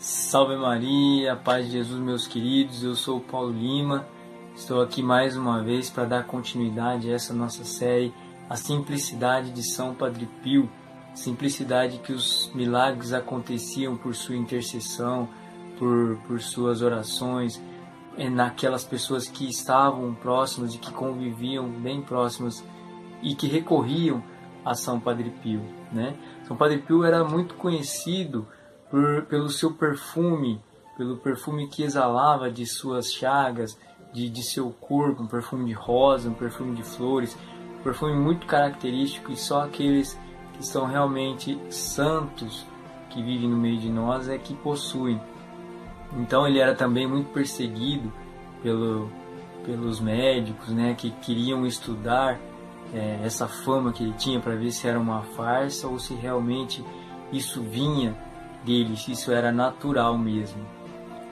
Salve Maria, paz de Jesus, meus queridos. Eu sou o Paulo Lima. Estou aqui mais uma vez para dar continuidade a essa nossa série, A Simplicidade de São Padre Pio. Simplicidade que os milagres aconteciam por sua intercessão, por, por suas orações, é, naquelas pessoas que estavam próximas e que conviviam bem próximas e que recorriam a São Padre Pio. Né? São Padre Pio era muito conhecido por, pelo seu perfume, pelo perfume que exalava de suas chagas, de, de seu corpo, um perfume de rosa, um perfume de flores, um perfume muito característico e só aqueles que são realmente santos que vivem no meio de nós é que possuem. Então ele era também muito perseguido pelo, pelos médicos, né, que queriam estudar é, essa fama que ele tinha para ver se era uma farsa ou se realmente isso vinha deles, isso era natural mesmo.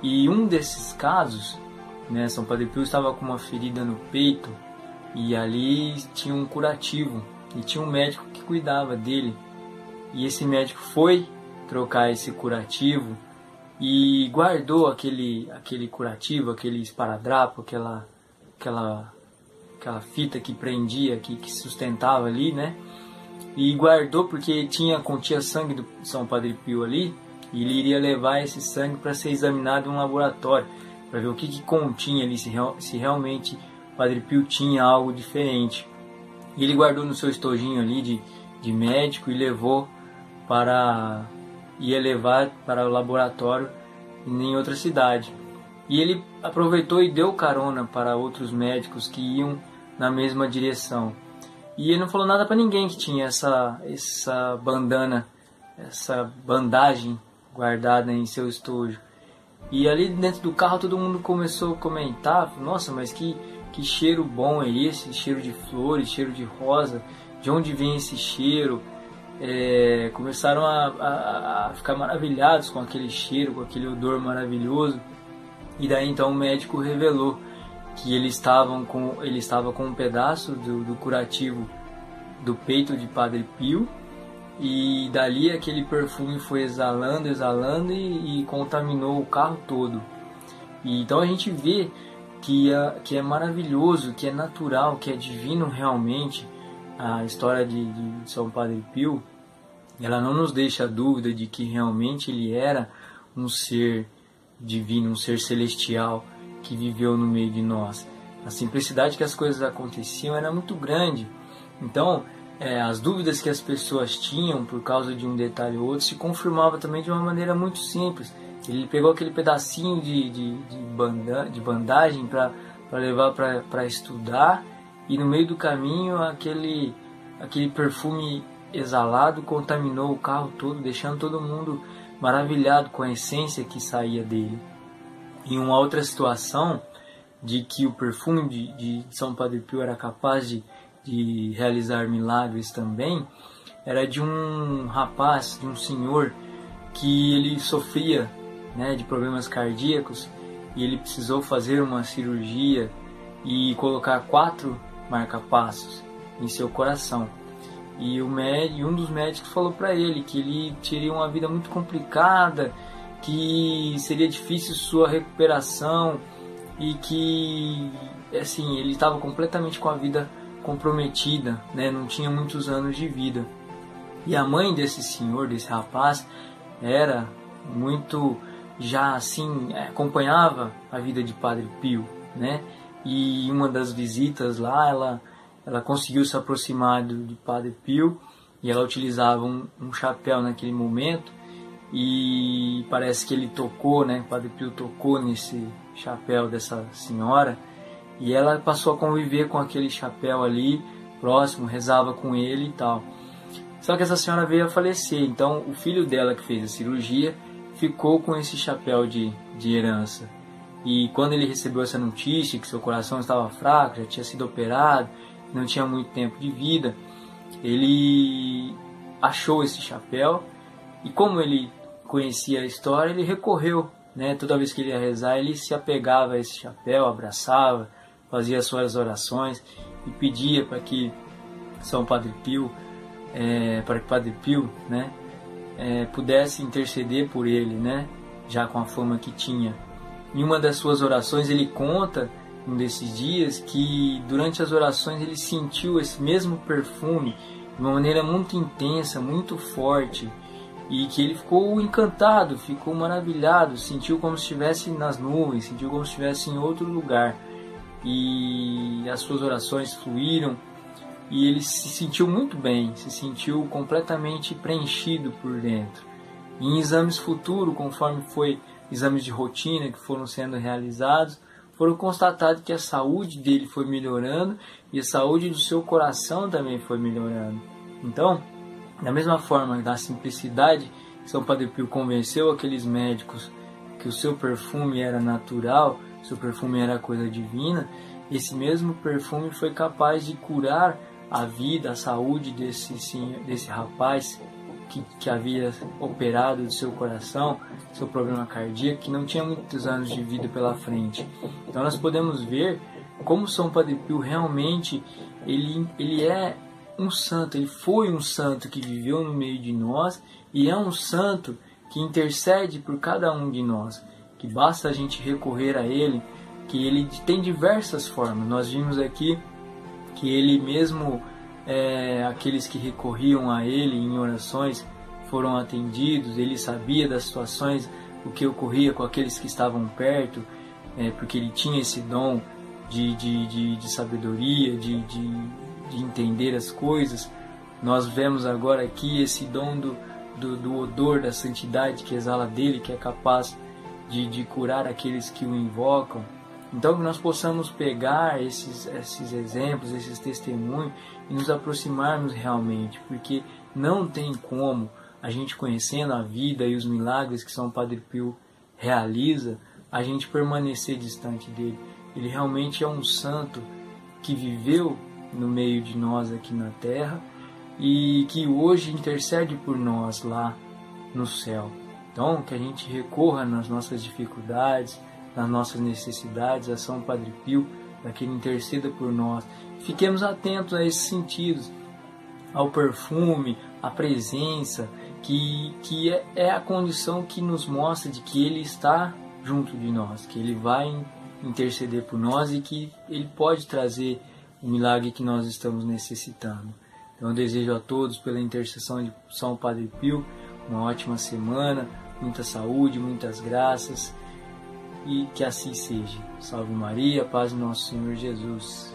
E um desses casos, né, São Padre Pio estava com uma ferida no peito e ali tinha um curativo e tinha um médico que cuidava dele. E esse médico foi trocar esse curativo e guardou aquele aquele curativo, aquele esparadrapo, aquela aquela aquela fita que prendia, que, que sustentava ali, né? E guardou porque tinha continha sangue do São Padre Pio ali e ele iria levar esse sangue para ser examinado em um laboratório para ver o que, que continha ali se, real, se realmente Padre Pio tinha algo diferente. E ele guardou no seu estojinho ali de, de médico e levou para ia levar para o laboratório em outra cidade. E ele aproveitou e deu carona para outros médicos que iam na mesma direção e ele não falou nada para ninguém que tinha essa, essa bandana, essa bandagem guardada em seu estojo. E ali dentro do carro todo mundo começou a comentar: nossa, mas que, que cheiro bom é esse? Cheiro de flores, cheiro de rosa, de onde vem esse cheiro? É, começaram a, a, a, ficar maravilhados com aquele cheiro, com aquele odor maravilhoso. E daí então o médico revelou que ele, estavam com, ele estava com um pedaço do, do curativo do peito de Padre Pio e dali aquele perfume foi exalando, exalando e, e contaminou o carro todo. E, então a gente vê que é, que é maravilhoso, que é natural, que é divino realmente a história de, de São Padre Pio. Ela não nos deixa dúvida de que realmente ele era um ser divino, um ser celestial que viveu no meio de nós. A simplicidade que as coisas aconteciam era muito grande. Então, é, as dúvidas que as pessoas tinham por causa de um detalhe ou outro se confirmava também de uma maneira muito simples. Ele pegou aquele pedacinho de, de, de, banda, de bandagem para levar para estudar e no meio do caminho aquele, aquele perfume exalado contaminou o carro todo, deixando todo mundo maravilhado com a essência que saía dele. Em uma outra situação, de que o perfume de, de São Padre Pio era capaz de, de realizar milagres também, era de um rapaz, de um senhor, que ele sofria né, de problemas cardíacos e ele precisou fazer uma cirurgia e colocar quatro marca-passos em seu coração. E o médico, um dos médicos falou para ele que ele teria uma vida muito complicada, que seria difícil sua recuperação e que assim ele estava completamente com a vida comprometida, né? Não tinha muitos anos de vida. E a mãe desse senhor, desse rapaz, era muito já assim acompanhava a vida de Padre Pio, né? E uma das visitas lá, ela ela conseguiu se aproximar do, Padre Pio e ela utilizava um, um chapéu naquele momento e parece que ele tocou, né? O Padre Pio tocou nesse chapéu dessa senhora e ela passou a conviver com aquele chapéu ali próximo, rezava com ele e tal. Só que essa senhora veio a falecer, então o filho dela que fez a cirurgia ficou com esse chapéu de, de herança. E quando ele recebeu essa notícia que seu coração estava fraco, já tinha sido operado, não tinha muito tempo de vida, ele achou esse chapéu e como ele conhecia a história, ele recorreu, né? Toda vez que ele ia rezar, ele se apegava a esse chapéu, abraçava, fazia suas orações e pedia para que São Padre Pio, é, para que Padre Pio, né, é, pudesse interceder por ele, né? já com a fama que tinha. Em uma das suas orações ele conta um desses dias que durante as orações ele sentiu esse mesmo perfume de uma maneira muito intensa, muito forte e que ele ficou encantado, ficou maravilhado, sentiu como se estivesse nas nuvens, sentiu como se estivesse em outro lugar e as suas orações fluíram e ele se sentiu muito bem, se sentiu completamente preenchido por dentro. E em exames futuros, conforme foi exames de rotina que foram sendo realizados, foram constatados que a saúde dele foi melhorando e a saúde do seu coração também foi melhorando. Então, da mesma forma, da simplicidade, São Padre Pio convenceu aqueles médicos que o seu perfume era natural, seu perfume era coisa divina, esse mesmo perfume foi capaz de curar a vida, a saúde desse, desse rapaz que, que havia operado do seu coração, seu problema cardíaco, que não tinha muitos anos de vida pela frente. Então nós podemos ver como São Padre Pio realmente ele, ele é um santo, ele foi um santo que viveu no meio de nós e é um santo que intercede por cada um de nós, que basta a gente recorrer a ele, que ele tem diversas formas. Nós vimos aqui que ele mesmo é, aqueles que recorriam a ele em orações foram atendidos, ele sabia das situações, o que ocorria com aqueles que estavam perto, é, porque ele tinha esse dom de, de, de, de sabedoria, de, de, de, entender as coisas. Nós vemos agora aqui esse dom do, do, do odor da santidade que exala dele, que é capaz de, de curar aqueles que o invocam. Então que nós possamos pegar esses, esses exemplos, esses testemunhos e nos aproximarmos realmente, porque não tem como a gente conhecendo a vida e os milagres que São Padre Pio realiza, a gente permanecer distante dele. Ele realmente é um santo que viveu no meio de nós aqui na terra e que hoje intercede por nós lá no céu. Então, que a gente recorra nas nossas dificuldades, nas nossas necessidades, a São Padre Pio, para que ele interceda por nós. Fiquemos atentos a esses sentidos, ao perfume, à presença, que, que é, é a condição que nos mostra de que ele está junto de nós, que ele vai interceder por nós e que ele pode trazer o milagre que nós estamos necessitando. Então eu desejo a todos, pela intercessão de São Padre Pio, uma ótima semana, muita saúde, muitas graças e que assim seja. Salve Maria, paz do nosso Senhor Jesus.